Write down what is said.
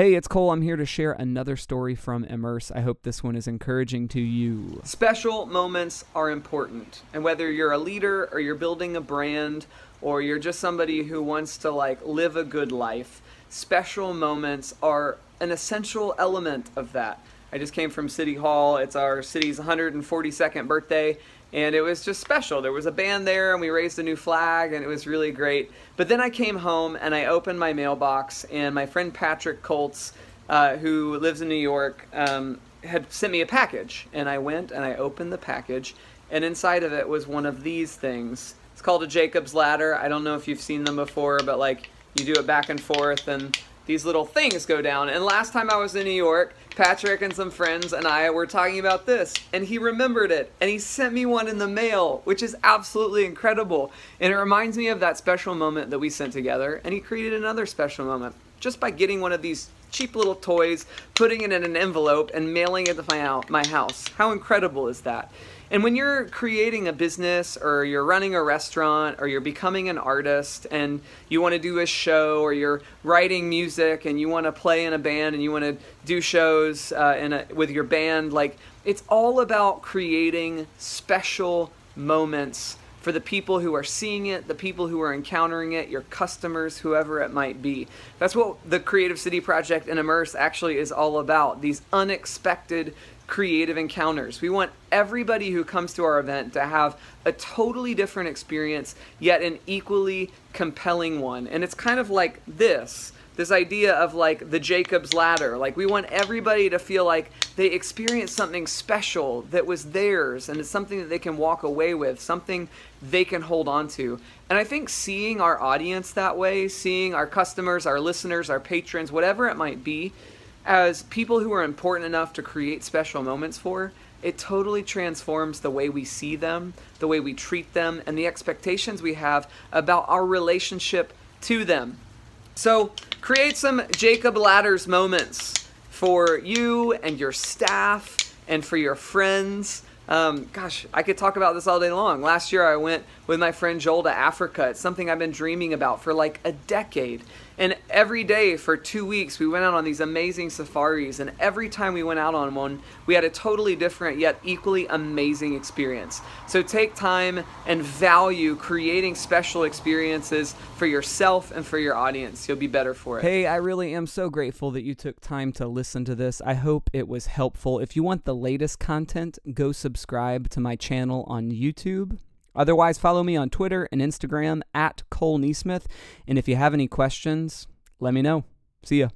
Hey, it's Cole. I'm here to share another story from Immerse. I hope this one is encouraging to you. Special moments are important. And whether you're a leader or you're building a brand or you're just somebody who wants to like live a good life, special moments are an essential element of that. I just came from City Hall. It's our city's 142nd birthday, and it was just special. There was a band there, and we raised a new flag, and it was really great. But then I came home and I opened my mailbox, and my friend Patrick Colts, uh, who lives in New York, um, had sent me a package. And I went and I opened the package, and inside of it was one of these things. It's called a Jacob's Ladder. I don't know if you've seen them before, but like you do it back and forth, and these little things go down. And last time I was in New York, Patrick and some friends and I were talking about this, and he remembered it, and he sent me one in the mail, which is absolutely incredible. And it reminds me of that special moment that we sent together, and he created another special moment just by getting one of these cheap little toys, putting it in an envelope, and mailing it to my, house. How incredible is that? And when you're creating a business or you're running a restaurant or you're becoming an artist and you want to do a show or you're writing music and you want to play in a band and you want to do shows uh, in a, with your band, like it's all about creating special moments for the people who are seeing it, the people who are encountering it, your customers, whoever it might be. That's what the Creative City Project and Immerse actually is all about. These unexpected creative encounters. We want everybody who comes to our event to have a totally different experience, yet an equally compelling one. And it's kind of like this this idea of like the Jacob's ladder. Like we want everybody to feel like they experienced something special that was theirs and it's something that they can walk away with, something they can hold on to. And I think seeing our audience that way, seeing our customers, our listeners, our patrons, whatever it might be, as people who are important enough to create special moments for, it totally transforms the way we see them, the way we treat them, and the expectations we have about our relationship to them. So, create some Jacob Ladders moments for you and your staff and for your friends. Um, gosh, I could talk about this all day long. Last year, I went with my friend Joel to Africa. It's something I've been dreaming about for like a decade. And every day for two weeks, we went out on these amazing safaris. And every time we went out on one, we had a totally different yet equally amazing experience. So take time and value creating special experiences for yourself and for your audience. You'll be better for it. Hey, I really am so grateful that you took time to listen to this. I hope it was helpful. If you want the latest content, go subscribe to my channel on YouTube. Otherwise, follow me on Twitter and Instagram at Cole NeSmith. And if you have any questions, let me know. See ya.